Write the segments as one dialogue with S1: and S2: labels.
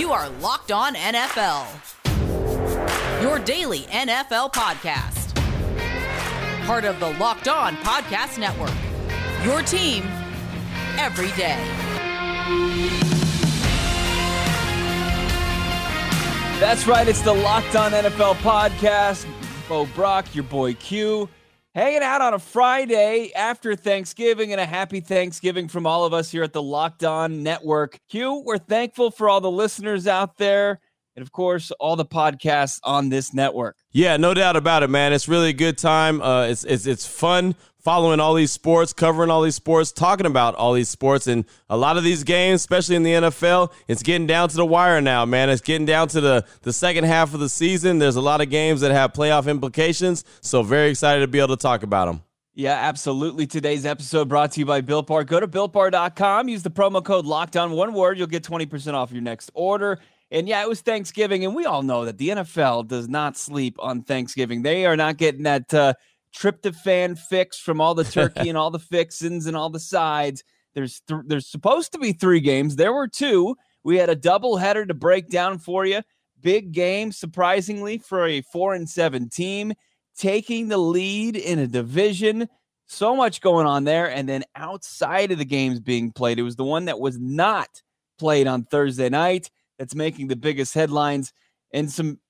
S1: You are Locked On NFL, your daily NFL podcast. Part of the Locked On Podcast Network, your team every day.
S2: That's right. It's the Locked On NFL podcast. Bo Brack, your boy Q, hanging out on a Friday after Thanksgiving, and a happy Thanksgiving from all of us here at the Locked On Network. Q, we're thankful for all the listeners out there, and of course, all the podcasts on this network.
S3: Yeah, no doubt about it, man. It's really a good time. Uh, it's it's it's fun following all these sports, covering all these sports, talking about all these sports. And a lot of these games, especially in the NFL, it's getting down to the wire now, man. It's getting down to the, the second half of the season. There's a lot of games that have playoff implications. So, very excited to be able to talk about them.
S2: Yeah, absolutely. Today's episode brought to you by Built Bar. Go to builtbar.com, use the promo code LOCKDOWN, one word, you'll get 20% off your next order. And yeah, it was Thanksgiving, and we all know that the NFL does not sleep on Thanksgiving. They are not getting that uh, tryptophan fix from all the turkey and all the fixins and all the sides. There's th- there's supposed to be three games. There were two. We had a double header to break down for you. Big game, surprisingly, for a four and seven team, taking the lead in a division. So much going on there. And then outside of the games being played, it was the one that was not played on Thursday night that's making the biggest headlines. And some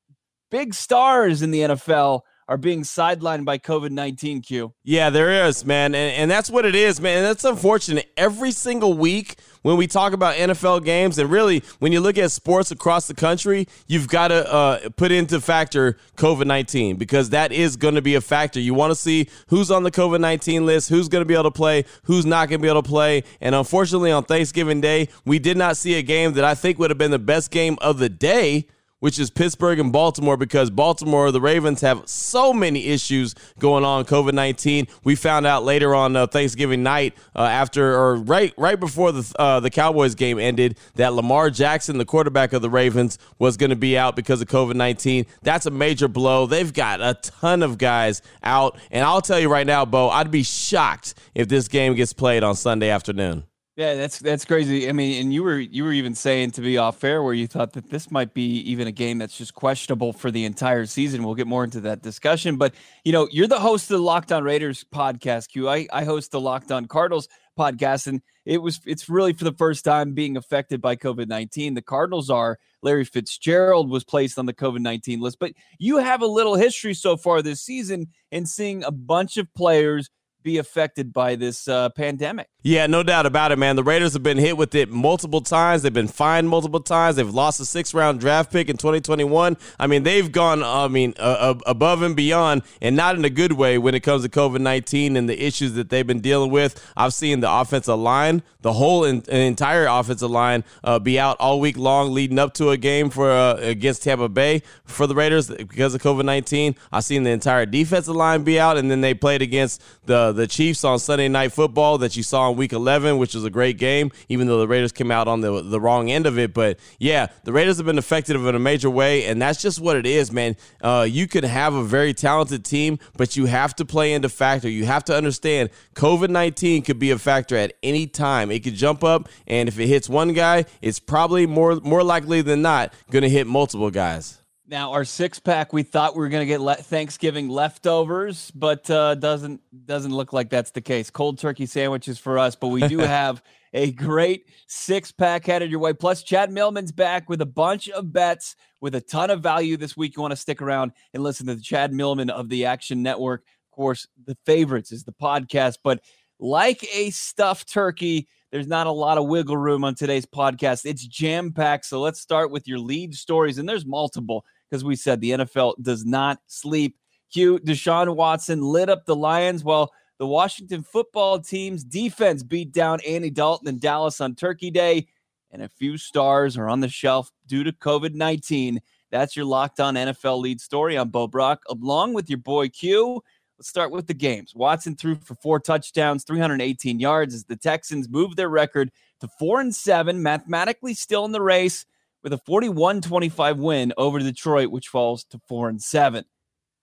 S2: big stars in the NFL are being sidelined by COVID 19, Q.
S3: Yeah, there is, man. And, and that's what it is, man. And that's unfortunate. Every single week when we talk about NFL games, and really when you look at sports across the country, you've got to uh, put into factor COVID 19 because that is going to be a factor. You want to see who's on the COVID 19 list, who's going to be able to play, who's not going to be able to play. And unfortunately, on Thanksgiving Day, we did not see a game that I think would have been the best game of the day which is Pittsburgh and Baltimore, because Baltimore, the Ravens have so many issues going on COVID 19. We found out later on uh, Thanksgiving night, uh, after or right right before the, uh, the Cowboys game ended, that Lamar Jackson, the quarterback of the Ravens, was going to be out because of COVID 19. That's a major blow. They've got a ton of guys out. And I'll tell you right now, Bo, I'd be shocked if this game gets played on Sunday afternoon.
S2: Yeah, that's that's crazy. I mean, and you were you were even saying to be off air where you thought that this might be even a game that's just questionable for the entire season. We'll get more into that discussion. But you know, you're the host of the Locked On Raiders podcast, Q. I, I host the Locked On Cardinals podcast, and it was it's really for the first time being affected by COVID nineteen. The Cardinals are Larry Fitzgerald was placed on the COVID nineteen list, but you have a little history so far this season in seeing a bunch of players be affected by this uh, pandemic.
S3: Yeah, no doubt about it, man. The Raiders have been hit with it multiple times. They've been fined multiple times. They've lost a six round draft pick in 2021. I mean, they've gone, I mean, uh, above and beyond, and not in a good way when it comes to COVID 19 and the issues that they've been dealing with. I've seen the offensive line, the whole in, entire offensive line, uh, be out all week long leading up to a game for uh, against Tampa Bay for the Raiders because of COVID 19. I've seen the entire defensive line be out, and then they played against the, the Chiefs on Sunday Night Football that you saw in week 11, which was a great game, even though the Raiders came out on the, the wrong end of it. But yeah, the Raiders have been affected in a major way, and that's just what it is, man. Uh, you could have a very talented team, but you have to play into factor. You have to understand COVID 19 could be a factor at any time. It could jump up, and if it hits one guy, it's probably more, more likely than not going to hit multiple guys.
S2: Now our six pack, we thought we were going to get le- Thanksgiving leftovers, but uh, doesn't doesn't look like that's the case. Cold turkey sandwiches for us, but we do have a great six pack headed your way. Plus, Chad Millman's back with a bunch of bets with a ton of value this week. You want to stick around and listen to the Chad Millman of the Action Network. Of course, the favorites is the podcast, but like a stuffed turkey. There's not a lot of wiggle room on today's podcast. It's jam packed. So let's start with your lead stories, and there's multiple because we said the NFL does not sleep. Q. Deshaun Watson lit up the Lions while the Washington football team's defense beat down Andy Dalton in Dallas on Turkey Day, and a few stars are on the shelf due to COVID 19. That's your locked on NFL lead story. I'm Bo Brack, along with your boy Q. Let's start with the games. Watson threw for four touchdowns, 318 yards as the Texans moved their record to four and seven, mathematically still in the race with a 41-25 win over Detroit, which falls to four and seven.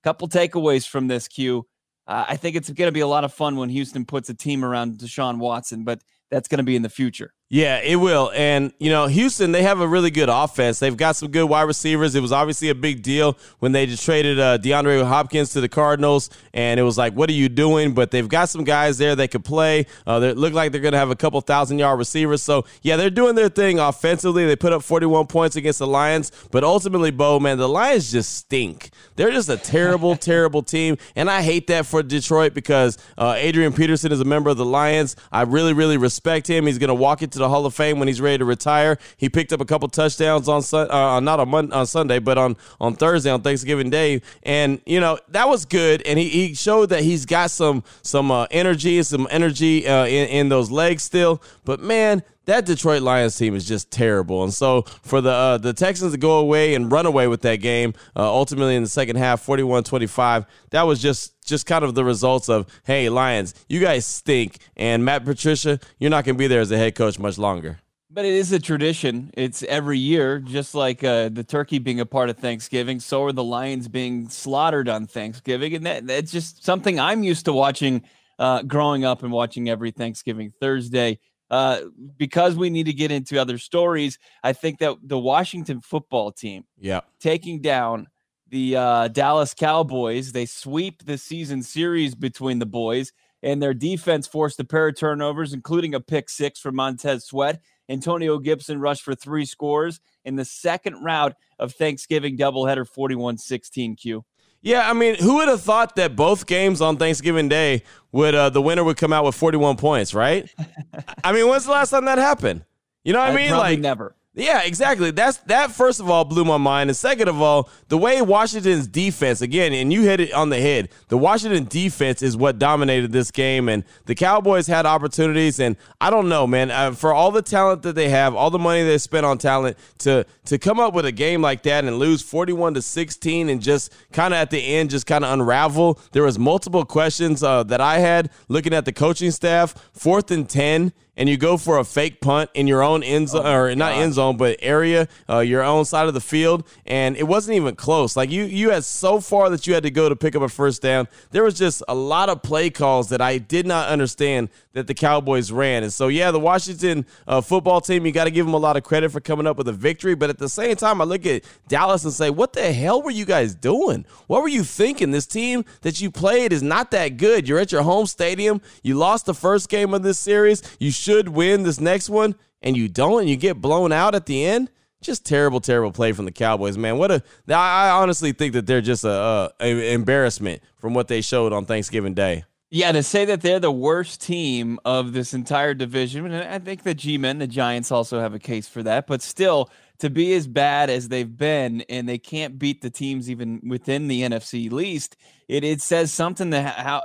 S2: Couple takeaways from this Q. Uh, I think it's going to be a lot of fun when Houston puts a team around Deshaun Watson, but that's going to be in the future.
S3: Yeah, it will. And, you know, Houston, they have a really good offense. They've got some good wide receivers. It was obviously a big deal when they just traded uh, DeAndre Hopkins to the Cardinals. And it was like, what are you doing? But they've got some guys there that could play. Uh, they look like they're going to have a couple thousand yard receivers. So, yeah, they're doing their thing offensively. They put up 41 points against the Lions. But ultimately, Bo, man, the Lions just stink. They're just a terrible, terrible team. And I hate that for Detroit because uh, Adrian Peterson is a member of the Lions. I really, really respect him. He's going to walk into to the Hall of Fame when he's ready to retire. He picked up a couple touchdowns on uh, not on, Monday, on Sunday, but on on Thursday on Thanksgiving Day, and you know that was good. And he, he showed that he's got some some uh, energy, some energy uh, in, in those legs still. But man, that Detroit Lions team is just terrible. And so for the uh, the Texans to go away and run away with that game, uh, ultimately in the second half, 41-25, that was just just kind of the results of, hey, Lions, you guys stink. And Matt Patricia, you're not going to be there as a head coach much longer.
S2: But it is a tradition. It's every year, just like uh, the turkey being a part of Thanksgiving. So are the lions being slaughtered on Thanksgiving, and that, that's just something I'm used to watching, uh, growing up and watching every Thanksgiving Thursday. Uh, because we need to get into other stories, I think that the Washington football team,
S3: yeah,
S2: taking down the uh, Dallas Cowboys, they sweep the season series between the boys, and their defense forced a pair of turnovers, including a pick six from Montez Sweat. Antonio Gibson rushed for three scores in the second round of Thanksgiving doubleheader 41 16 Q.
S3: Yeah, I mean, who would have thought that both games on Thanksgiving Day would uh, the winner would come out with 41 points, right? I mean, when's the last time that happened? You know what I, I mean?
S2: Like never.
S3: Yeah, exactly. That's that. First of all, blew my mind, and second of all, the way Washington's defense again, and you hit it on the head. The Washington defense is what dominated this game, and the Cowboys had opportunities. And I don't know, man. Uh, for all the talent that they have, all the money they spent on talent, to to come up with a game like that and lose forty-one to sixteen, and just kind of at the end, just kind of unravel. There was multiple questions uh, that I had looking at the coaching staff. Fourth and ten and you go for a fake punt in your own end zone, oh or not God. end zone, but area, uh, your own side of the field, and it wasn't even close. Like you, you had so far that you had to go to pick up a first down. There was just a lot of play calls that I did not understand that the Cowboys ran. And so, yeah, the Washington uh, football team, you got to give them a lot of credit for coming up with a victory. But at the same time, I look at Dallas and say, what the hell were you guys doing? What were you thinking? This team that you played is not that good. You're at your home stadium. You lost the first game of this series. You should win this next one, and you don't, and you get blown out at the end just terrible, terrible play from the Cowboys, man. What a! I honestly think that they're just a, a, a, embarrassment from what they showed on Thanksgiving Day.
S2: Yeah, to say that they're the worst team of this entire division, and I think the G-men, the Giants, also have a case for that. But still, to be as bad as they've been, and they can't beat the teams even within the NFC least, it it says something to how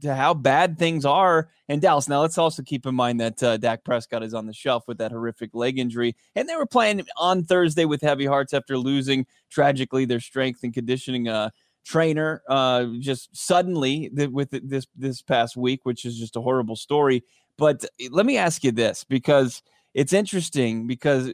S2: to how bad things are in Dallas. Now, let's also keep in mind that uh, Dak Prescott is on the shelf with that horrific leg injury, and they were playing on Thursday with heavy hearts after losing tragically their strength and conditioning. Uh, trainer uh, just suddenly th- with this this past week, which is just a horrible story. But let me ask you this because it's interesting because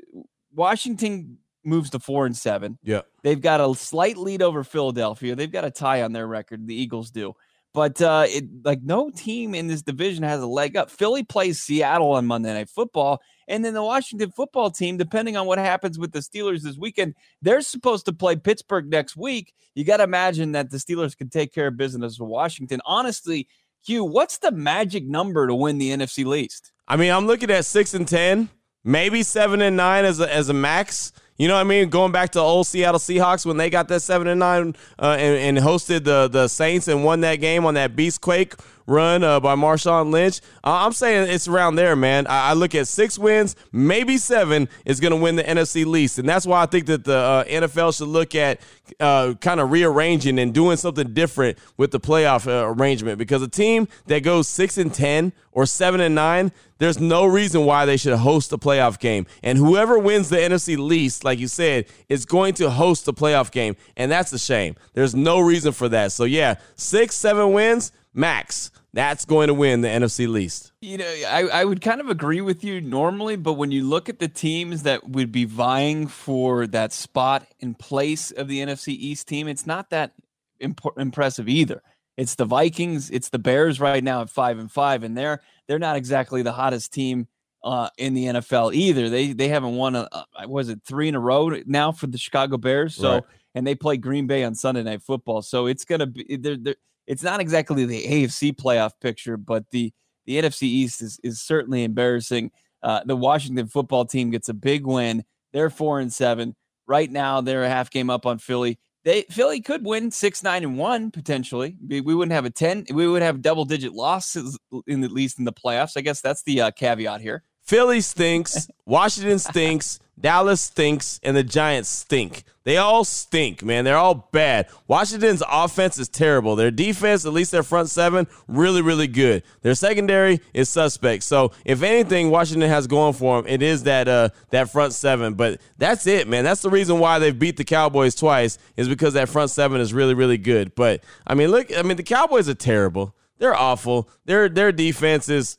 S2: Washington moves to four and seven.
S3: Yeah,
S2: they've got a slight lead over Philadelphia. They've got a tie on their record. The Eagles do. But uh, it like no team in this division has a leg up. Philly plays Seattle on Monday Night Football, and then the Washington football team, depending on what happens with the Steelers this weekend, they're supposed to play Pittsburgh next week. You got to imagine that the Steelers can take care of business with Washington. Honestly, Q, what's the magic number to win the NFC least?
S3: I mean, I'm looking at six and ten, maybe seven and nine as a, as a max. You know what I mean? Going back to old Seattle Seahawks when they got that seven and nine uh, and, and, hosted the the Saints and won that game on that beast quake run uh, by Marshawn Lynch. Uh, I'm saying it's around there, man. I, I, look at six wins, maybe seven is going to win the NFC least, and that's why I think that the uh, NFL should look at uh, kind of rearranging and doing something different with the playoff uh, arrangement. Because a team that goes six and ten or seven and nine, there's no reason why they should host a playoff game. And whoever wins the NFC least, like you said, is going to host the playoff game, and that's a shame. There's no reason for that. So yeah, six, seven wins max. That's going to win the NFC least.
S2: You know, I, I would kind of agree with you normally, but when you look at the teams that would be vying for that spot in place of the NFC East team, it's not that imp- impressive either. It's the Vikings, it's the Bears right now at five and five, and they're they're not exactly the hottest team uh, in the NFL either. They they haven't won a, a was it three in a row now for the Chicago Bears. So right. and they play Green Bay on Sunday Night Football. So it's gonna be they're, they're, it's not exactly the AFC playoff picture, but the the NFC East is is certainly embarrassing. Uh, the Washington football team gets a big win. They're four and seven right now. They're a half game up on Philly. They Philly could win six, nine, and one potentially. We, wouldn't have a ten. We would have double digit losses in at least in the playoffs. I guess that's the uh, caveat here.
S3: Philly stinks. Washington stinks. Dallas stinks and the Giants stink. They all stink, man. They're all bad. Washington's offense is terrible. Their defense, at least their front seven, really, really good. Their secondary is suspect. So if anything, Washington has going for them, it is that uh that front seven. But that's it, man. That's the reason why they've beat the Cowboys twice is because that front seven is really, really good. But I mean, look, I mean, the Cowboys are terrible. They're awful. Their their defense is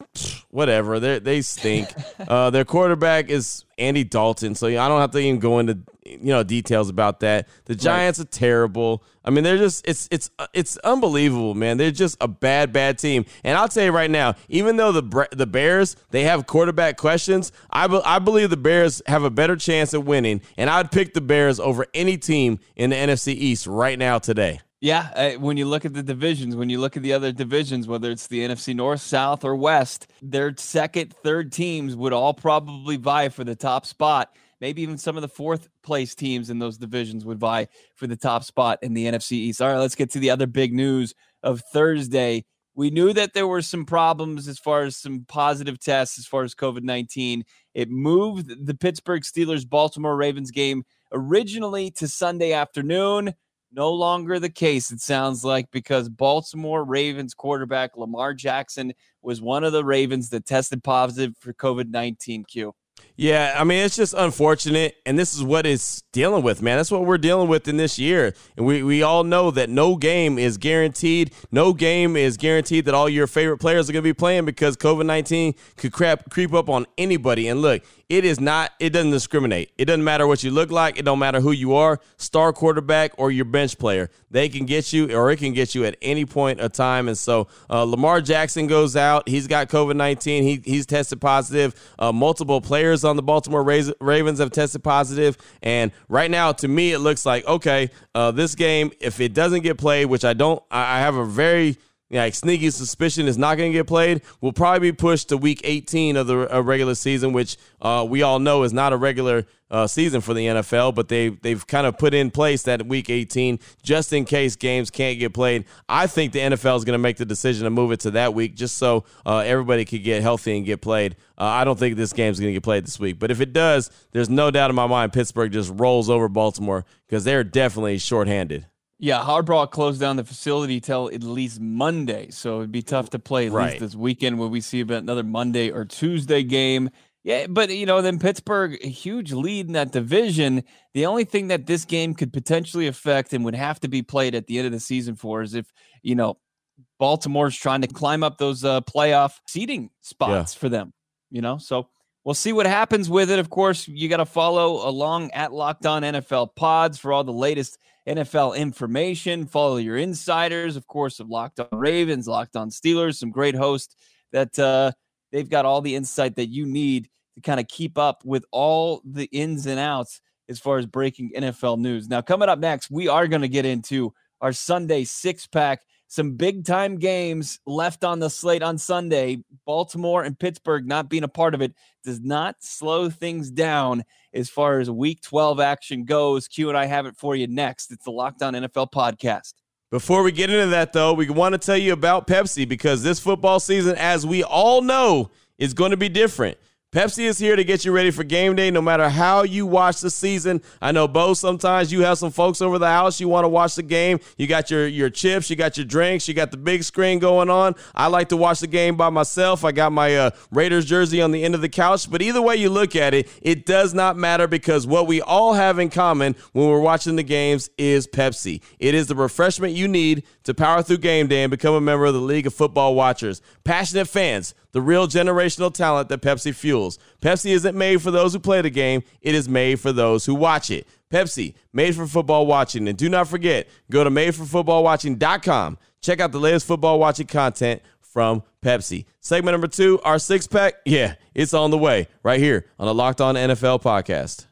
S3: whatever. They they stink. Uh, their quarterback is Andy Dalton, so I don't have to even go into you know details about that. The Giants right. are terrible. I mean, they're just it's it's it's unbelievable, man. They're just a bad bad team. And I'll tell you right now, even though the the Bears they have quarterback questions, I be, I believe the Bears have a better chance at winning, and I'd pick the Bears over any team in the NFC East right now today.
S2: Yeah, uh, when you look at the divisions, when you look at the other divisions, whether it's the NFC North, South, or West, their second, third teams would all probably vie for the top spot. Maybe even some of the fourth place teams in those divisions would vie for the top spot in the NFC East. All right, let's get to the other big news of Thursday. We knew that there were some problems as far as some positive tests as far as COVID 19. It moved the Pittsburgh Steelers Baltimore Ravens game originally to Sunday afternoon no longer the case, it sounds like, because Baltimore Ravens quarterback Lamar Jackson was one of the Ravens that tested positive for COVID 19 Q.
S3: Yeah, I mean, it's just unfortunate. And this is what it's dealing with, man. That's what we're dealing with in this year. And we, we all know that no game is guaranteed. No game is guaranteed that all your favorite players are going to be playing because COVID 19 could crap, creep up on anybody. And look, it is not it doesn't discriminate. It doesn't matter what you look like. It don't matter who you are star quarterback or your bench player. They can get you or it can get you at any point of time. And so uh, lamar jackson goes out. He's got covid-19 he, he's tested positive. Uh, multiple players on the baltimore ravens have tested positive. and right now to me it looks like okay uh, this game if it doesn't get played which i don't i have a very like sneaky suspicion is not going to get played, will probably be pushed to week 18 of the uh, regular season, which uh, we all know is not a regular uh, season for the NFL, but they they've kind of put in place that week 18 just in case games can't get played. I think the NFL is going to make the decision to move it to that week just so uh, everybody could get healthy and get played. Uh, I don't think this game is going to get played this week, but if it does, there's no doubt in my mind Pittsburgh just rolls over Baltimore because they're definitely shorthanded.
S2: Yeah, Harbaugh closed down the facility till at least Monday, so it'd be tough to play at right. least this weekend when we see another Monday or Tuesday game. Yeah, but you know, then Pittsburgh, a huge lead in that division. The only thing that this game could potentially affect and would have to be played at the end of the season for is if you know Baltimore's trying to climb up those uh, playoff seating spots yeah. for them. You know, so we'll see what happens with it. Of course, you got to follow along at Locked On NFL Pods for all the latest NFL information. Follow your insiders, of course, of Locked On Ravens, Locked On Steelers, some great hosts that uh, they've got all the insight that you need to kind of keep up with all the ins and outs as far as breaking NFL news. Now, coming up next, we are going to get into our Sunday six pack some big time games left on the slate on Sunday. Baltimore and Pittsburgh not being a part of it does not slow things down as far as week 12 action goes. Q and I have it for you next. It's the Locked On NFL podcast.
S3: Before we get into that, though, we want to tell you about Pepsi because this football season, as we all know, is going to be different. Pepsi is here to get you ready for game day no matter how you watch the season. I know, Bo, sometimes you have some folks over the house, you want to watch the game. You got your, your chips, you got your drinks, you got the big screen going on. I like to watch the game by myself. I got my uh, Raiders jersey on the end of the couch. But either way you look at it, it does not matter because what we all have in common when we're watching the games is Pepsi. It is the refreshment you need to power through game day and become a member of the League of Football Watchers. Passionate fans the real generational talent that Pepsi fuels. Pepsi isn't made for those who play the game, it is made for those who watch it. Pepsi, made for football watching. And do not forget, go to madeforfootballwatching.com. Check out the latest football watching content from Pepsi. Segment number two, our six pack. Yeah, it's on the way right here on the Locked On NFL podcast.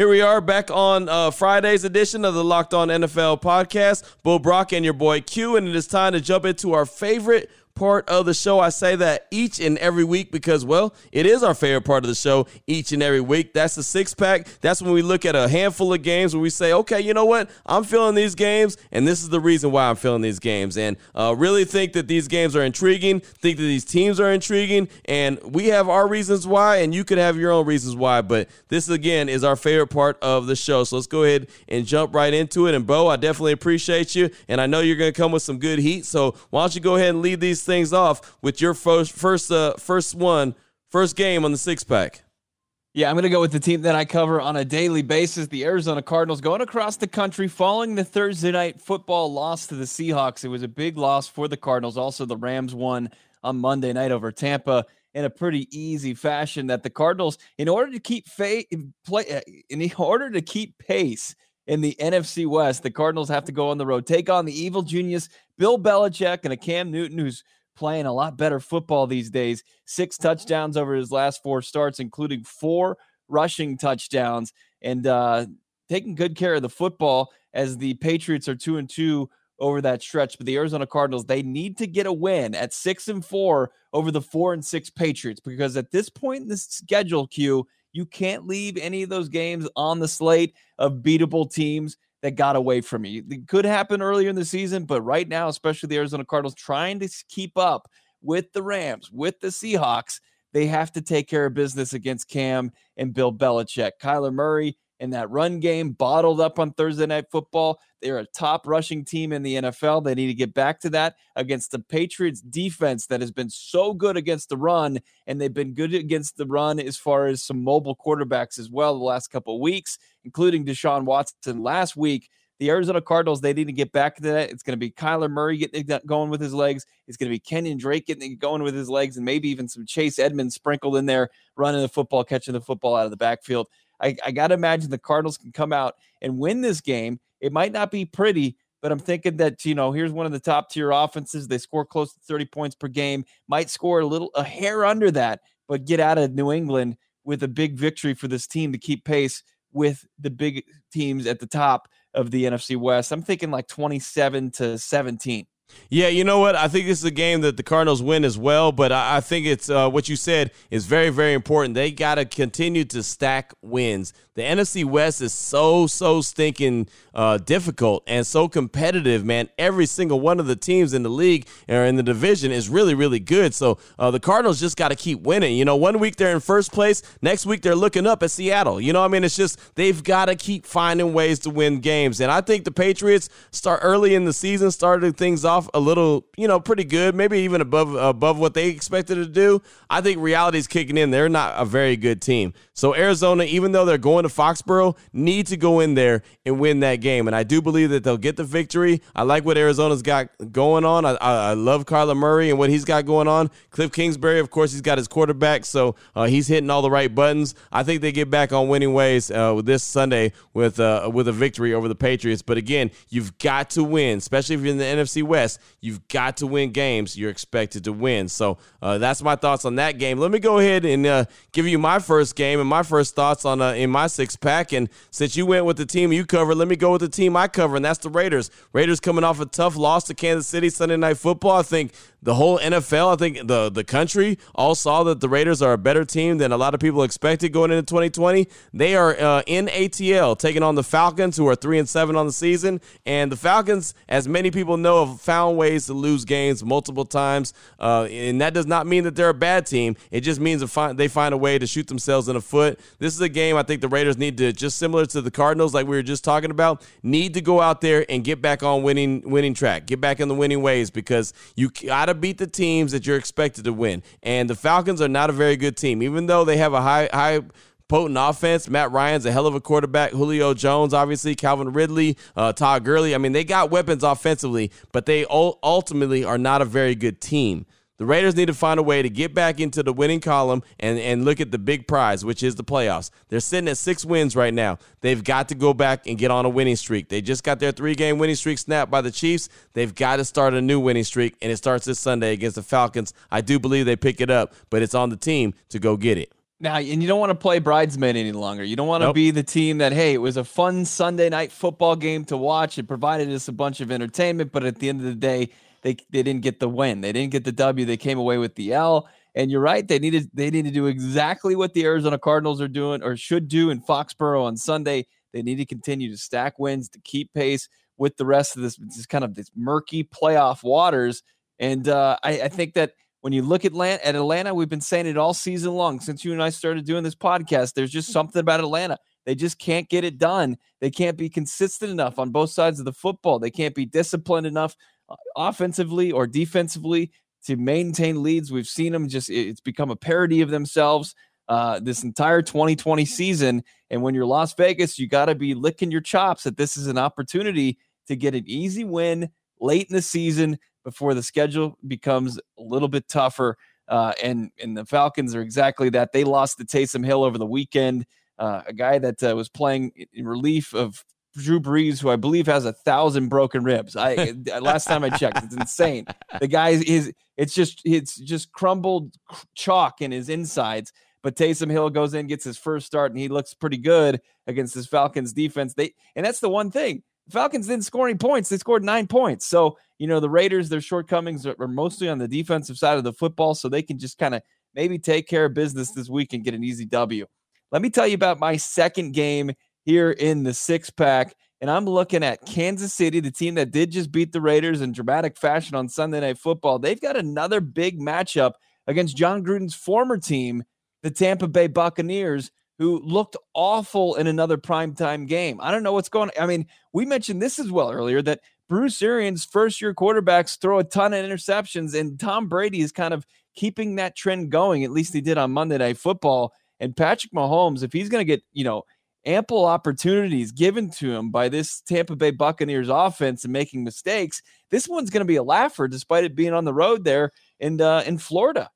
S3: Here we are back on uh, Friday's edition of the Locked On NFL podcast. Bo Brack and your boy Q, and it is time to jump into our favorite part of the show. I say that each and every week because, well, it is our favorite part of the show each and every week. That's the six pack. That's when we look at a handful of games where we say, okay, you know what? I'm feeling these games, and this is the reason why I'm feeling these games. And uh, really think that these games are intriguing, think that these teams are intriguing, and we have our reasons why, and you could have your own reasons why. But this, again, is our favorite part of the show. So let's go ahead and jump right into it. And, Bo, I definitely appreciate you, and I know you're going to come with some good heat. So why don't you go ahead and lead these things off with your first first uh, first one, first game on the six pack.
S2: Yeah, I'm going to go with the team that I cover on a daily basis. The Arizona Cardinals going across the country following the Thursday night football loss to the Seahawks. It was a big loss for the Cardinals. Also, the Rams won on Monday night over Tampa in a pretty easy fashion. That the Cardinals, in order to keep fa- play, uh, in order to keep pace in the NFC West, the Cardinals have to go on the road, take on the evil genius Bill Belichick and a Cam Newton who's playing a lot better football these days. Six touchdowns over his last four starts, including four rushing touchdowns, and uh, taking good care of the football as the Patriots are two and two over that stretch. But the Arizona Cardinals, they need to get a win at six and four over the four and six Patriots because at this point in the schedule Q, you can't leave any of those games on the slate of beatable teams that got away from me. It could happen earlier in the season, but right now, especially the Arizona Cardinals trying to keep up with the Rams, with the Seahawks, they have to take care of business against Cam and Bill Belichick. Kyler Murray in that run game bottled up on Thursday Night Football. They're a top rushing team in the NFL. They need to get back to that against the Patriots defense that has been so good against the run, and they've been good against the run as far as some mobile quarterbacks as well the last couple of weeks, including Deshaun Watson last week. The Arizona Cardinals, they need to get back to that. It's going to be Kyler Murray getting going with his legs. It's going to be Kenyan Drake getting going with his legs, and maybe even some Chase Edmonds sprinkled in there, running the football, catching the football out of the backfield. I, I got to imagine the Cardinals can come out and win this game. It might not be pretty, but I'm thinking that, you know, here's one of the top tier offenses. They score close to 30 points per game, might score a little, a hair under that, but get out of New England with a big victory for this team to keep pace with the big teams at the top of the NFC West. I'm thinking like 27 to 17.
S3: Yeah, you know what? I think this is a game that the Cardinals win as well, but I, think it's uh, what you said is very, very important. They got to continue to stack wins. The NFC West is so, so stinking uh, difficult and so competitive, man. Every single one of the teams in the league or in the division is really, really good. So uh, the Cardinals just got to keep winning. You know, one week they're in first place, next week they're looking up at Seattle. You know, I mean, it's just they've got to keep finding ways to win games. And I think the Patriots start early in the season, started things off a little, you know, pretty good, maybe even above above what they expected to do. I think reality's kicking in. They're not a very good team. So Arizona, even though they're going to Foxborough, need to go in there and win that game. And I do believe that they'll get the victory. I like what Arizona's got going on. I, I, I love Kyler Murray and what he's got going on. Cliff Kingsbury, of course, he's got his quarterback, so uh, he's hitting all the right buttons. I think they get back on winning ways uh, this Sunday with uh, with a victory over the Patriots. But again, you've got to win, especially if you're in the NFC West. You've got to win games you're expected to win. So uh, that's my thoughts on that game. Let me go ahead and uh, give you my first game and my first thoughts on uh, in my six pack. And since you went with the team you covered, let me go with the team I cover, and that's the Raiders. Raiders coming off a tough loss to Kansas City Sunday Night Football. I think the whole NFL, I think the the country all saw that the Raiders are a better team than a lot of people expected going into 2020. They are uh, in ATL taking on the Falcons, who are three and seven on the season, and the Falcons, as many people know, have found ways to lose games multiple times, uh, and that does not mean that they're a bad team. It just means they find a way to shoot themselves in the foot. This is a game I think the Raiders need to just similar to the Cardinals, like we were just talking about, need to go out there and get back on winning winning track, get back in the winning ways because you got to beat the teams that you're expected to win. And the Falcons are not a very good team, even though they have a high high potent offense. Matt Ryan's a hell of a quarterback. Julio Jones, obviously, Calvin Ridley, uh, Todd Gurley. I mean, they got weapons offensively, but they ultimately are not a very good team. The Raiders need to find a way to get back into the winning column and, and look at the big prize, which is the playoffs. They're sitting at six wins right now. They've got to go back and get on a winning streak. They just got their three game winning streak snapped by the Chiefs. They've got to start a new winning streak, and it starts this Sunday against the Falcons. I do believe they pick it up, but it's on the team to go get it.
S2: Now, and you don't want to play bridesmaid any longer. You don't want to nope. be the team that, hey, it was a fun Sunday night football game to watch. It provided us a bunch of entertainment, but at the end of the day, they they didn't get the win. They didn't get the W. They came away with the L. And you're right. They needed they need to do exactly what the Arizona Cardinals are doing or should do in Foxborough on Sunday. They need to continue to stack wins to keep pace with the rest of this, this kind of this murky playoff waters. And uh, I, I think that when you look at Atlanta, at Atlanta, we've been saying it all season long since you and I started doing this podcast. There's just something about Atlanta. They just can't get it done. They can't be consistent enough on both sides of the football. They can't be disciplined enough offensively or defensively to maintain leads. We've seen them just, it's become a parody of themselves uh, this entire 2020 season. And when you're Las Vegas, you got to be licking your chops that this is an opportunity to get an easy win late in the season before the schedule becomes a little bit tougher. Uh, and and the Falcons are exactly that. They lost to Taysom Hill over the weekend, uh, a guy that uh, was playing in relief of Drew Brees, who I believe has a thousand broken ribs. I last time I checked, it's insane. The guy is it's just it's just crumbled chalk in his insides. But Taysom Hill goes in, gets his first start, and he looks pretty good against this Falcons defense. They and that's the one thing. Falcons didn't score any points. They scored nine points. So, you know, the Raiders, their shortcomings are, are mostly on the defensive side of the football. So they can just kind of maybe take care of business this week and get an easy W. Let me tell you about my second game here in the six pack. And I'm looking at Kansas City, the team that did just beat the Raiders in dramatic fashion on Sunday Night Football. They've got another big matchup against Jon Gruden's former team, the Tampa Bay Buccaneers, who looked awful in another primetime game. I don't know what's going on. I mean, we mentioned this as well earlier that Bruce Arians' first year quarterbacks throw a ton of interceptions, and Tom Brady is kind of keeping that trend going. At least he did on Monday Night Football. And Patrick Mahomes, if he's going to get, you know, ample opportunities given to him by this Tampa Bay Buccaneers offense and making mistakes, this one's going to be a laugher despite it being on the road there in uh, in Florida.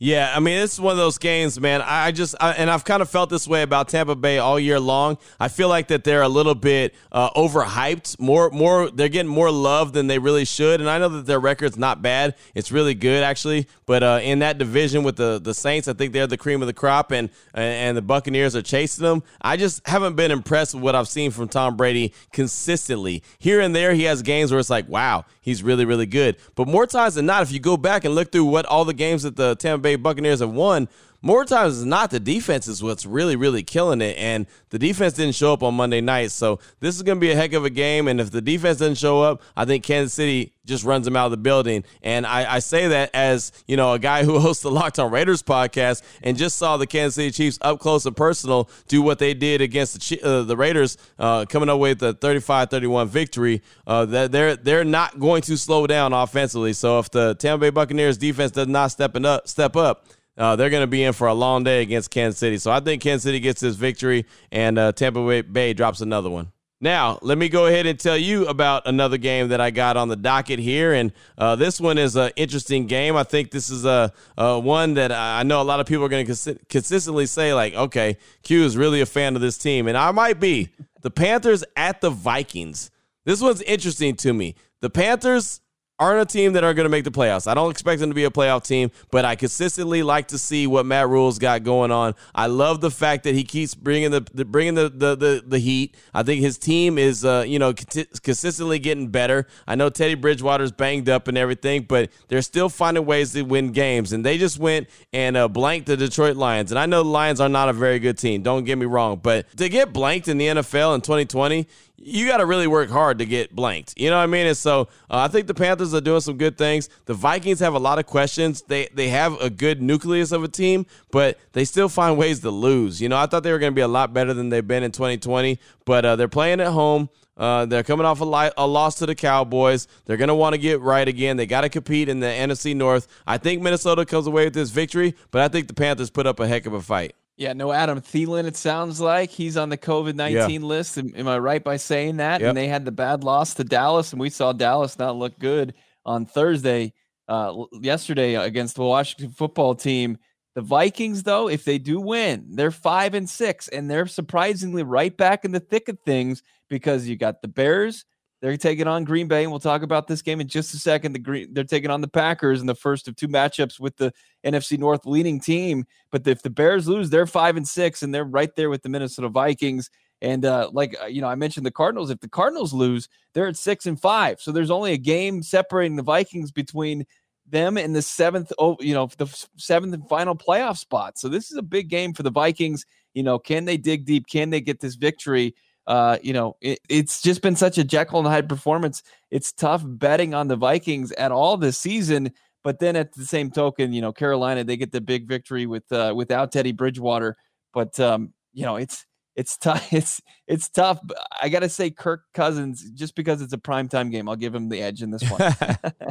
S3: Yeah, I mean, it's one of those games, man. I just, I, and I've kind of felt this way about Tampa Bay all year long. I feel like that they're a little bit uh, overhyped. More, more, they're getting more love than they really should. And I know that their record's not bad; it's really good actually. But uh, in that division with the the Saints, I think they're the cream of the crop, and and the Buccaneers are chasing them. I just haven't been impressed with what I've seen from Tom Brady consistently. Here and there, he has games where it's like, wow, he's really, really good. But more times than not, if you go back and look through what all the games that the Tampa Bay Buccaneers have won, more times than not, the defense is what's really, really killing it. And the defense didn't show up on Monday night. So this is going to be a heck of a game. And if the defense doesn't show up, I think Kansas City just runs them out of the building. And I, I say that as, you know, a guy who hosts the Locked on Raiders podcast and just saw the Kansas City Chiefs up close and personal do what they did against the, uh, the Raiders, uh, coming up with a 35-31 victory. Uh, they're they're not going to slow down offensively. So if the Tampa Bay Buccaneers defense does not step up, step up, uh, they're going to be in for a long day against Kansas City. So I think Kansas City gets this victory and uh, Tampa Bay drops another one. Now, let me go ahead and tell you about another game that I got on the docket here. And uh, this one is an interesting game. I think this is a, a one that I know a lot of people are going to cons- consistently say, like, okay, Q is really a fan of this team. And I might be. The Panthers at the Vikings. This one's interesting to me. The Panthers aren't a team that are going to make the playoffs. I don't expect them to be a playoff team, but I consistently like to see what Matt Rhule's got going on. I love the fact that he keeps bringing the, the bringing the, the, the the heat. I think his team is uh, you know consistently getting better. I know Teddy Bridgewater's banged up and everything, but they're still finding ways to win games. And they just went and uh, blanked the Detroit Lions. And I know the Lions are not a very good team. Don't get me wrong, but to get blanked in the NFL in 2020, you got to really work hard to get blanked. You know what I mean? And so uh, I think the Panthers are doing some good things. The Vikings have a lot of questions. They they have a good nucleus of a team, but they still find ways to lose. You know, I thought they were going to be a lot better than they've been in 2020, but uh, they're playing at home. Uh, they're coming off a, a, loss to the Cowboys. They're going to want to get right again. They got to compete in the NFC North. I think Minnesota comes away with this victory, but I think the Panthers put up a heck of a fight.
S2: Yeah, no Adam Thielen, it sounds like. He's on the COVID 19 yeah. list. Am, am, I right by saying that? Yep. And they had the bad loss to Dallas, and we saw Dallas not look good on Thursday. uh, yesterday against the Washington football team. The Vikings, though, if they do win, they're five and six, and they're surprisingly right back in the thick of things because you got the Bears. They're taking on Green Bay, and we'll talk about this game in just a second. The Green, they're taking on the Packers in the first of two matchups with the NFC North leading team. But if the Bears lose, they're five and six, and they're right there with the Minnesota Vikings. And uh, like uh, you know, I mentioned the Cardinals. If the Cardinals lose, they're at six and five. So there's only a game separating the Vikings between them and the seventh, oh, you know, the seventh and final playoff spot. So this is a big game for the Vikings. You know, can they dig deep? Can they get this victory? Uh, you know, it, it's just been such a Jekyll and Hyde performance. It's tough betting on the Vikings at all this season. But then at the same token, you know, Carolina they get the big victory with uh, without Teddy Bridgewater. But um, you know, it's it's tough. It's it's tough. I got to say, Kirk Cousins, just because it's a primetime game, I'll give him the edge in this one.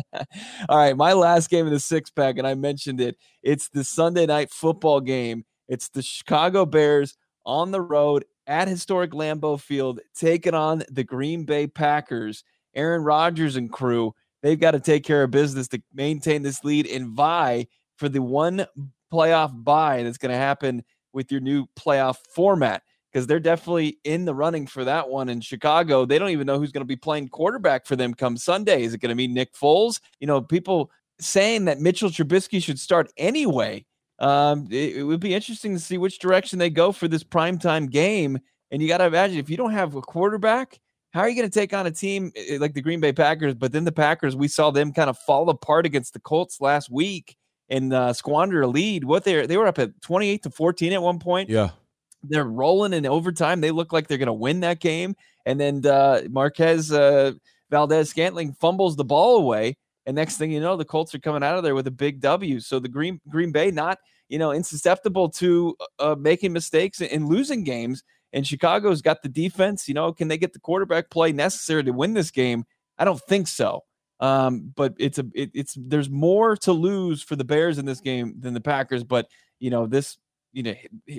S2: All right, my last game of the six pack, and I mentioned it. It's the Sunday night football game. It's the Chicago Bears on the road at historic Lambeau Field, taking on the Green Bay Packers. Aaron Rodgers and crew, they've got to take care of business to maintain this lead and vie for the one playoff bye that's going to happen with your new playoff format because they're definitely in the running for that one in Chicago. They don't even know who's going to be playing quarterback for them come Sunday. Is it going to be Nick Foles? You know, people saying that Mitchell Trubisky should start anyway. Um, it, it would be interesting to see which direction they go for this primetime game. And you got to imagine if you don't have a quarterback, how are you going to take on a team like the Green Bay Packers? But then the Packers, we saw them kind of fall apart against the Colts last week and uh, squander a lead. What they they were up at twenty eight to fourteen at one point.
S3: Yeah,
S2: they're rolling in overtime. They look like they're going to win that game. And then uh, Marquez uh, Valdes Scantling fumbles the ball away. And next thing you know, the Colts are coming out of there with a big W. So the Green Green Bay not you know insusceptible to uh, making mistakes and losing games. And Chicago's got the defense. You know, can they get the quarterback play necessary to win this game? I don't think so. Um, but it's a it, it's there's more to lose for the Bears in this game than the Packers. But you know this you know,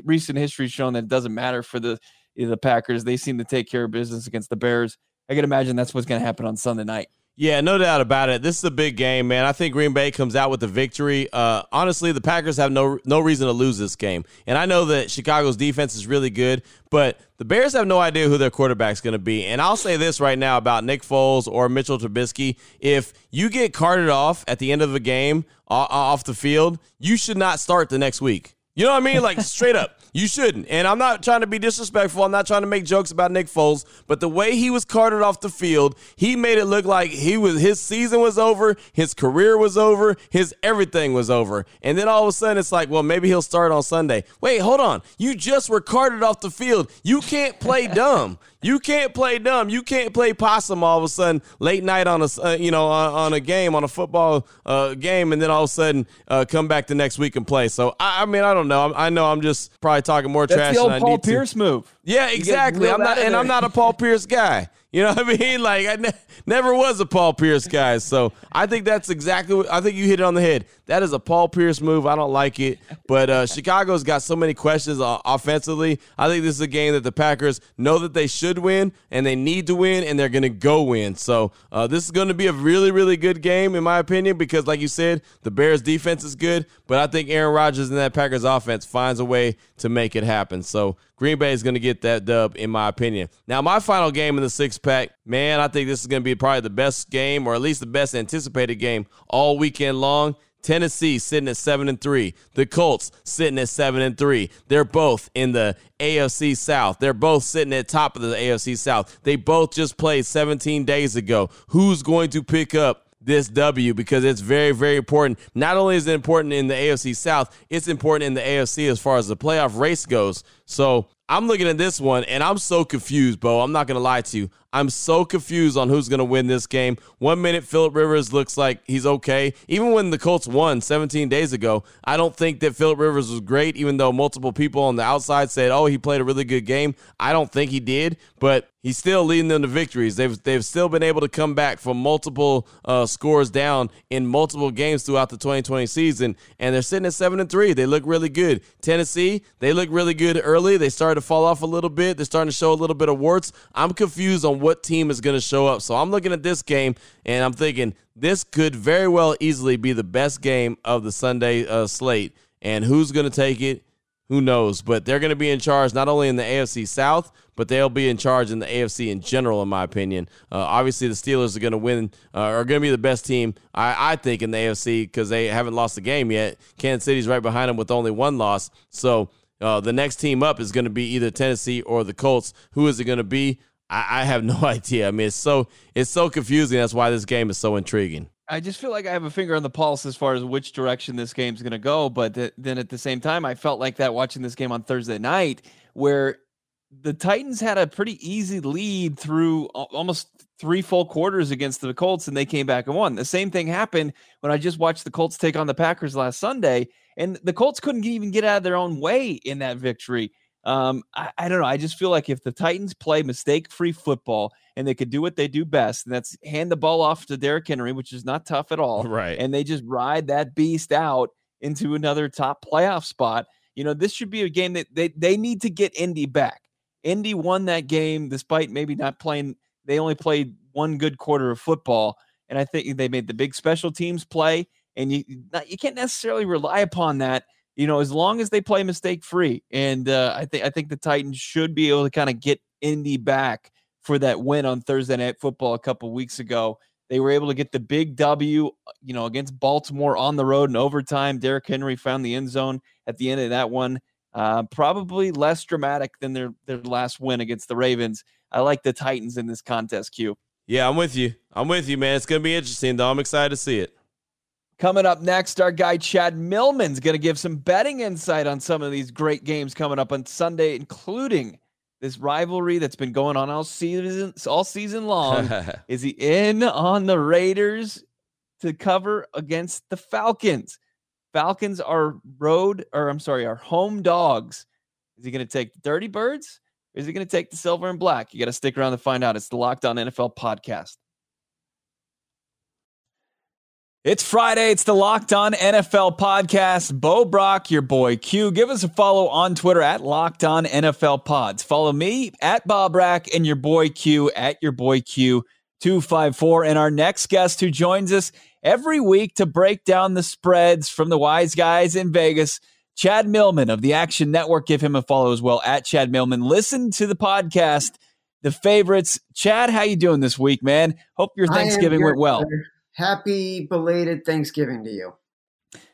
S2: recent history shown that it doesn't matter for the the Packers. They seem to take care of business against the Bears. I can imagine that's what's going to happen on Sunday night.
S3: Yeah, no doubt about it. This is a big game, man. I think Green Bay comes out with the victory. Uh, honestly, the Packers have no no reason to lose this game, and I know that Chicago's defense is really good, but the Bears have no idea who their quarterback's going to be. And I'll say this right now about Nick Foles or Mitchell Trubisky: if you get carted off at the end of a game off the field, you should not start the next week. You know what I mean? Like straight up, you shouldn't. And I'm not trying to be disrespectful. I'm not trying to make jokes about Nick Foles, but the way he was carted off the field, he made it look like he was his season was over, his career was over, his everything was over. And then all of a sudden it's like, well, maybe he'll start on Sunday. Wait, hold on. You just were carted off the field. You can't play dumb. You can't play dumb. You can't play possum all of a sudden late night on a uh, you know on, on, a game on a football uh, game, and then all of a sudden uh, come back the next week and play. So I, I mean I don't know. I, I, know I'm just probably talking more
S2: That's
S3: trash
S2: the old Paul Pierce
S3: to.
S2: move.
S3: Yeah, exactly. I'm not, and I'm not a Paul Pierce guy. You know what I mean? Like I ne- never was a Paul Pierce guy. So I think that's exactly what I think you hit it on the head. That is a Paul Pierce move. I don't like it. But uh, Chicago's got so many questions uh, offensively. I think this is a game that the Packers know that they should win and they need to win and they're going to go win. So uh, this is going to be a really, really good game in my opinion because, like you said, the Bears defense is good. But I think Aaron Rodgers and that Packers offense finds a way to make it happen. So Green Bay is going to get that dub, in my opinion. Now, my final game in the six pack, man, I think this is going to be probably the best game, or at least the best anticipated game all weekend long. Tennessee sitting at seven and three. The Colts sitting at seven and three. They're both in the AFC South. They're both sitting at top of the AFC South. They both just played 17 days ago. Who's going to pick up this W because it's very, very important. Not only is it important in the AFC South, it's important in the AFC as far as the playoff race goes. So I'm looking at this one and I'm so confused, Bo. I'm not going to lie to you. I'm so confused on who's going to win this game. One minute, Philip Rivers looks like he's okay. Even when the Colts won 17 days ago, I don't think that Philip Rivers was great, even though multiple people on the outside said, oh, he played a really good game. I don't think he did, but he's still leading them to victories. They've, they've still been able to come back from multiple uh, scores down in multiple games throughout the 2020 season, and they're sitting at 7 and 3. They look really good. Tennessee, they look really good early. They started to fall off a little bit. They're starting to show a little bit of warts. I'm confused on what team is going to show up. So I'm looking at this game and I'm thinking this could very well easily be the best game of the Sunday uh, slate. And who's going to take it? Who knows? But they're going to be in charge not only in the AFC South, but they'll be in charge in the AFC in general, in my opinion. Uh, obviously, the Steelers are going to win, uh, are going to be the best team, I, I think, in the AFC because they haven't lost a game yet. Kansas City's right behind them with only one loss. So uh, the next team up is going to be either Tennessee or the Colts. Who is it going to be? I, I have no idea. I mean, it's so it's so confusing. That's why this game is so intriguing.
S2: I just feel like I have a finger on the pulse as far as which direction this game's going to go. But th- then at the same time, I felt like that watching this game on Thursday night, where the Titans had a pretty easy lead through almost three full quarters against the Colts, and they came back and won. The same thing happened when I just watched the Colts take on the Packers last Sunday, and the Colts couldn't even get out of their own way in that victory. Um, I, I don't know. I just feel like if the Titans play mistake free football and they could do what they do best, and that's hand the ball off to Derrick Henry, which is not tough at all.
S3: Right.
S2: And they just ride that beast out into another top playoff spot. You know, this should be a game that they, they need to get Indy back. Indy won that game despite maybe not playing, they only played one good quarter of football. And I think they made the big special teams play. And you not, you can't necessarily rely upon that, you know, as long as they play mistake free. And uh, I think I think the Titans should be able to kind of get Indy back for that win on Thursday Night Football a couple weeks ago. They were able to get the big W, you know, against Baltimore on the road in overtime. Derrick Henry found the end zone at the end of that one. Uh, probably less dramatic than their their last win against the Ravens. I like the Titans in this contest, Q.
S3: Yeah, I'm with you. I'm with you, man. It's gonna be interesting, though. I'm excited to see it.
S2: Coming up next, our guy Chad Millman's going to give some betting insight on some of these great games coming up on Sunday, including this rivalry that's been going on all season all season long. is he in on the Raiders to cover against the Falcons? Falcons are road or I'm sorry, are home dogs. Is he going to take the Dirty Birds? Or is he going to take the silver and black? You got to stick around to find out. It's the Locked On NFL podcast. It's Friday. It's the Locked On NFL podcast. Bo Brack, your boy Q. Give us a follow on Twitter at Locked On NFL Pods. Follow me at Bo Brack and your boy Q at your boy Q two five four. And our next guest who joins us every week to break down the spreads from the wise guys in Vegas, Chad Millman of the Action Network. Give him a follow as well at Chad Millman. Listen to the podcast, the favorites. Chad, how you doing this week, man? Hope your Thanksgiving went well.
S4: Happy belated Thanksgiving to you.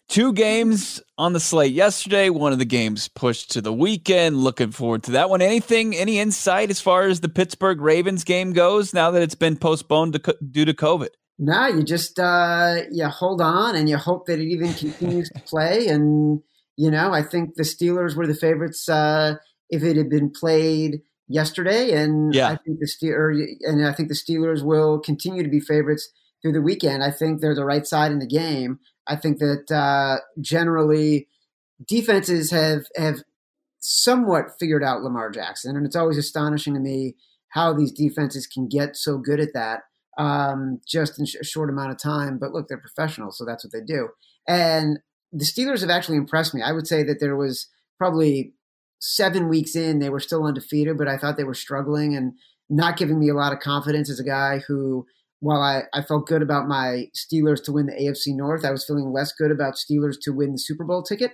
S2: Two games on the slate yesterday. One of the games pushed to the weekend. Looking forward to that one. Anything, any insight as far as the Pittsburgh Ravens game goes now that it's been postponed to, due to COVID?
S4: No, you just uh, you hold on and you hope that it even continues to play. And you know, I think the Steelers were the favorites uh, if it had been played yesterday, and
S2: yeah.
S4: I think the Steelers and I think the Steelers will continue to be favorites through the weekend. I think they're the right side in the game. I think that uh, generally defenses have have somewhat figured out Lamar Jackson, and it's always astonishing to me how these defenses can get so good at that um, just in a short amount of time. But look, they're professionals, so that's what they do. And the Steelers have actually impressed me. I would say that there was probably seven weeks in, they were still undefeated, but I thought they were struggling and not giving me a lot of confidence as a guy who while I, I felt good about my Steelers to win the AFC North, I was feeling less good about Steelers to win the Super Bowl ticket.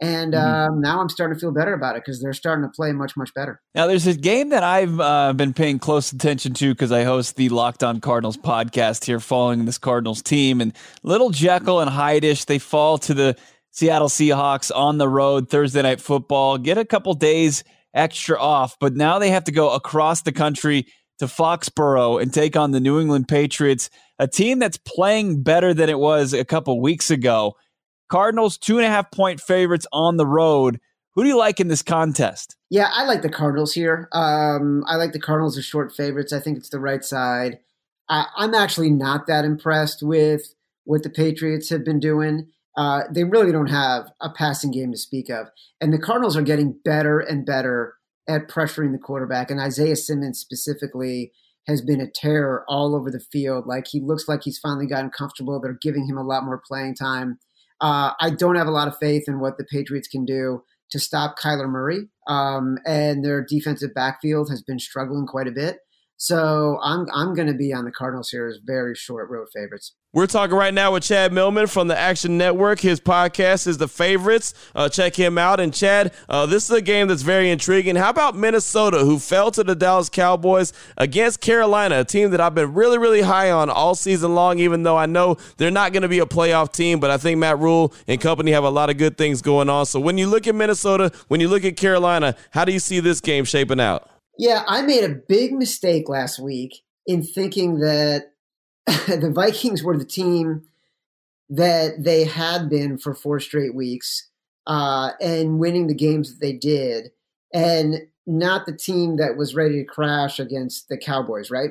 S4: And mm-hmm. um, now I'm starting to feel better about it because they're starting to play much, much better.
S2: Now, there's a game that I've uh, been paying close attention to because I host the Locked On Cardinals podcast here, following this Cardinals team. And little Jekyll and Hyde-ish, they fall to the Seattle Seahawks on the road Thursday night football, get a couple days extra off, but now they have to go across the country to Foxborough and take on the New England Patriots, a team that's playing better than it was a couple weeks ago. Cardinals, two and a half point favorites on the road. Who do you like in this contest?
S4: Yeah, I like the Cardinals here. Um, I like the Cardinals as short favorites. I think it's the right side. I'm actually not that impressed with what the Patriots have been doing. Uh, they really don't have a passing game to speak of. And the Cardinals are getting better and better at pressuring the quarterback. And Isaiah Simmons specifically has been a terror all over the field. Like he looks like he's finally gotten comfortable. They're giving him a lot more playing time. Uh, I don't have a lot of faith in what the Patriots can do to stop Kyler Murray. Um, and their defensive backfield has been struggling quite a bit. So I'm I'm going to be on the Cardinals here as very short road favorites.
S3: We're talking right now with Chad Millman from the Action Network. His podcast is The Favorites. Uh, check him out. And Chad, uh, this is a game that's very intriguing. How about Minnesota, who fell to the Dallas Cowboys against Carolina, a team that I've been really, really high on all season long, even though I know they're not going to be a playoff team. But I think Matt Rhule and company have a lot of good things going on. So when you look at Minnesota, when you look at Carolina, how do you see this game shaping out?
S4: Yeah, I made a big mistake last week in thinking that the Vikings were the team that they had been for four straight weeks uh, and winning the games that they did, and not the team that was ready to crash against the Cowboys, right?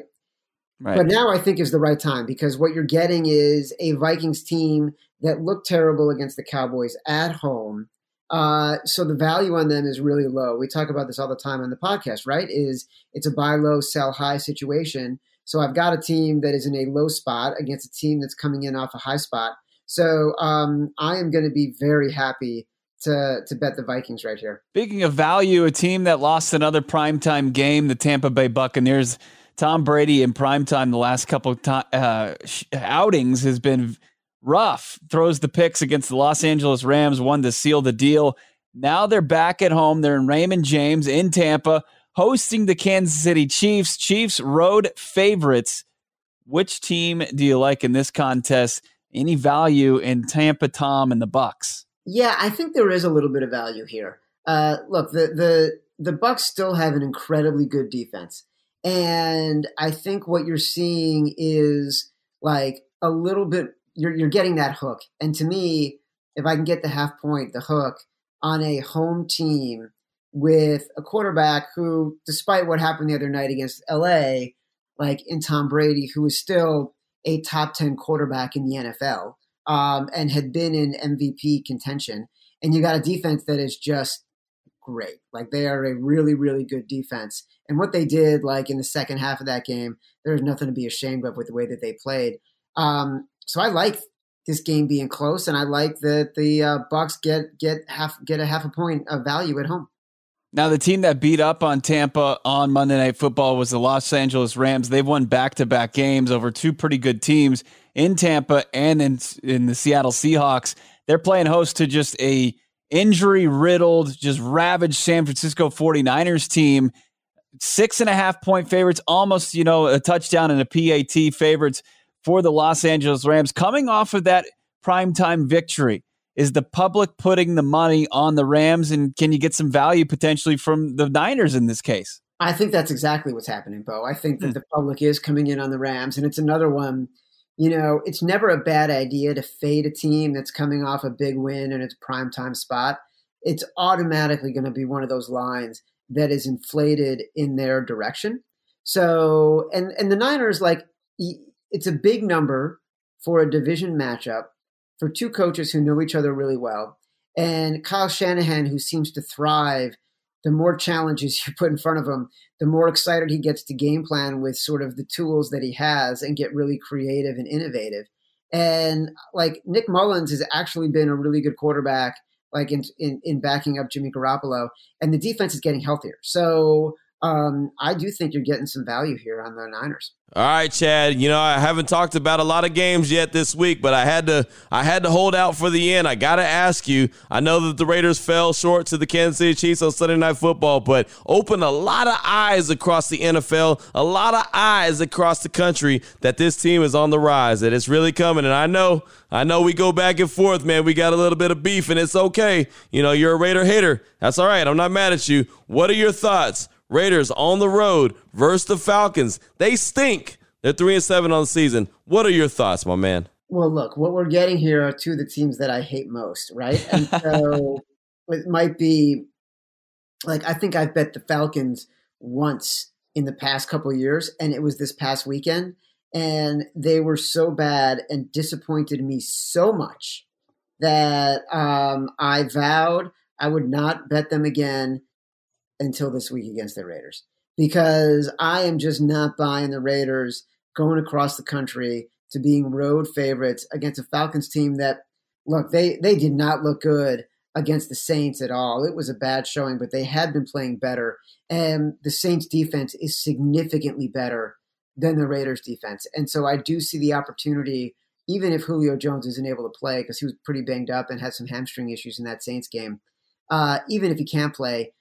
S4: Right. But now I think is the right time because what you're getting is a Vikings team that looked terrible against the Cowboys at home. Uh, so the value on them is really low. We talk about this all the time on the podcast, right? Is it's a buy low, sell high situation. So I've got a team that is in a low spot against a team that's coming in off a high spot. So um, I am going to be very happy to to bet the Vikings right here.
S2: Speaking of value, a team that lost another primetime game, the Tampa Bay Buccaneers. Tom Brady in primetime the last couple of to- uh, outings has been rough. Throws the picks against the Los Angeles Rams, one to seal the deal. Now they're back at home. They're in Raymond James in Tampa hosting the Kansas City Chiefs. Chiefs road favorites. Which team do you like in this contest? Any value in Tampa Tom and the Bucks?
S4: Yeah, I think there is a little bit of value here. Uh, look, the the the Bucks still have an incredibly good defense, and I think what you're seeing is like a little bit. You're you're getting that hook, and to me, if I can get the half point, the hook on a home team with a quarterback who, despite what happened the other night against LA, like in Tom Brady, who is still a top 10 quarterback in the NFL um, and had been in MVP contention. And you got a defense that is just great. Like they are a really, really good defense. And what they did, like in the second half of that game, there's nothing to be ashamed of with the way that they played. Um, so I like this game being close, and I like that the uh, Bucks get get half get a half a point of value at home.
S2: Now, the team that beat up on Tampa on Monday Night Football was the Los Angeles Rams. They've won back to back games over two pretty good teams in Tampa and in, in the Seattle Seahawks. They're playing host to just a injury riddled, just ravaged San Francisco 49ers team. Six and a half point favorites, almost, you know, a touchdown and a PAT favorites for the Los Angeles Rams coming off of that primetime victory. Is the public putting the money on the Rams, and can you get some value potentially from the Niners in this case?
S4: I think that's exactly what's happening, Bo. I think that hmm. the public is coming in on the Rams, and it's another one. You know, it's never a bad idea to fade a team that's coming off a big win in its prime time spot. It's automatically going to be one of those lines that is inflated in their direction. So, and and the Niners, like, it's a big number for a division matchup for two coaches who know each other really well. And Kyle Shanahan, who seems to thrive, the more challenges you put in front of him, the more excited he gets to game plan with sort of the tools that he has and get really creative and innovative. And like Nick Mullens has actually been a really good quarterback, like in, in, in backing up Jimmy Garoppolo, and the defense is getting healthier. So um, I do think you're getting some value here on the Niners.
S3: All right, Chad. You know I haven't talked about a lot of games yet this week, but I had to I had to hold out for the end. I got to ask you. I know that the Raiders fell short to the Kansas City Chiefs on Sunday Night Football, but opened a lot of eyes across the NFL, a lot of eyes across the country that this team is on the rise, that it's really coming. And I know I know we go back and forth, man. We got a little bit of beef, and it's okay. You know you're a Raider hater. That's all right. I'm not mad at you. What are your thoughts? Raiders on the road versus the Falcons. They stink. They're three and seven on the season. What are your thoughts, my man?
S4: Well, look, what we're getting here are two of the teams that I hate most, right? And so it might be like I think I've bet the Falcons once in the past couple years, and it was this past weekend, and they were so bad and disappointed me so much that um, I vowed I would not bet them again until this week against the Raiders because I am just not buying the Raiders going across the country to being road favorites against a Falcons team that look they they did not look good against the Saints at all. It was a bad showing, but they had been playing better. And the Saints defense is significantly better than the Raiders defense. And so I do see the opportunity, even if Julio Jones isn't able to play because he was pretty banged up and had some hamstring issues in that Saints game. Uh, even if he can't play,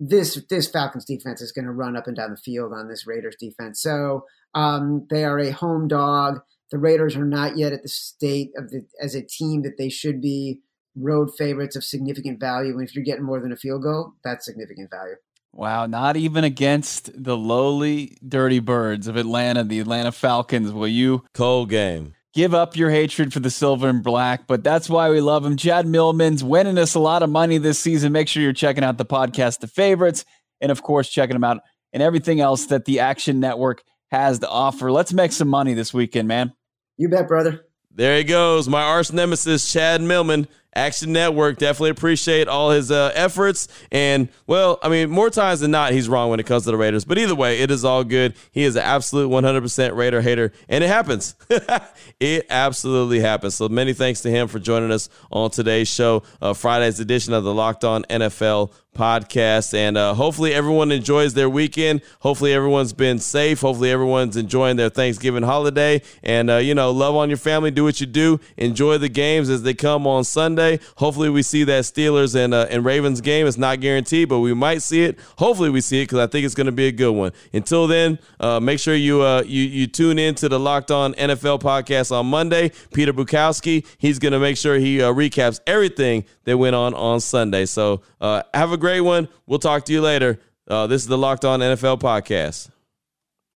S4: this this Falcons defense is going to run up and down the field on this Raiders defense. So um, they are a home dog. The Raiders are not yet at the state of the as a team that they should be road favorites of significant value. And if you're getting more than a field goal, that's significant value.
S2: Wow, not even against the lowly dirty birds of Atlanta, the Atlanta Falcons, will you
S3: cold game.
S2: Give up your hatred for the silver and black, but that's why we love him. Chad Millman's winning us a lot of money this season. Make sure you're checking out the podcast, The Favorites, and of course, checking them out and everything else that the Action Network has to offer. Let's make some money this weekend, man.
S4: You bet, brother.
S3: There he goes, my arch nemesis, Chad Millman. Action Network. Definitely appreciate all his uh, efforts. And, well, I mean, more times than not, he's wrong when it comes to the Raiders. But either way, it is all good. He is an absolute 100% Raider hater. And it happens. it absolutely happens. So many thanks to him for joining us on today's show, uh, Friday's edition of the Locked On NFL podcast. And uh, hopefully everyone enjoys their weekend. Hopefully everyone's been safe. Hopefully everyone's enjoying their Thanksgiving holiday. And, uh, you know, love on your family. Do what you do. Enjoy the games as they come on Sunday. Hopefully we see that Steelers and, uh, and Ravens game. It's not guaranteed, but we might see it. Hopefully we see it because I think it's going to be a good one. Until then, uh, make sure you, uh, you, you tune in to the Locked On NFL podcast on Monday. Peter Bukowski, he's going to make sure he uh, recaps everything that went on on Sunday. So have a great one. We'll talk to you later. Uh, this is the Locked On NFL podcast.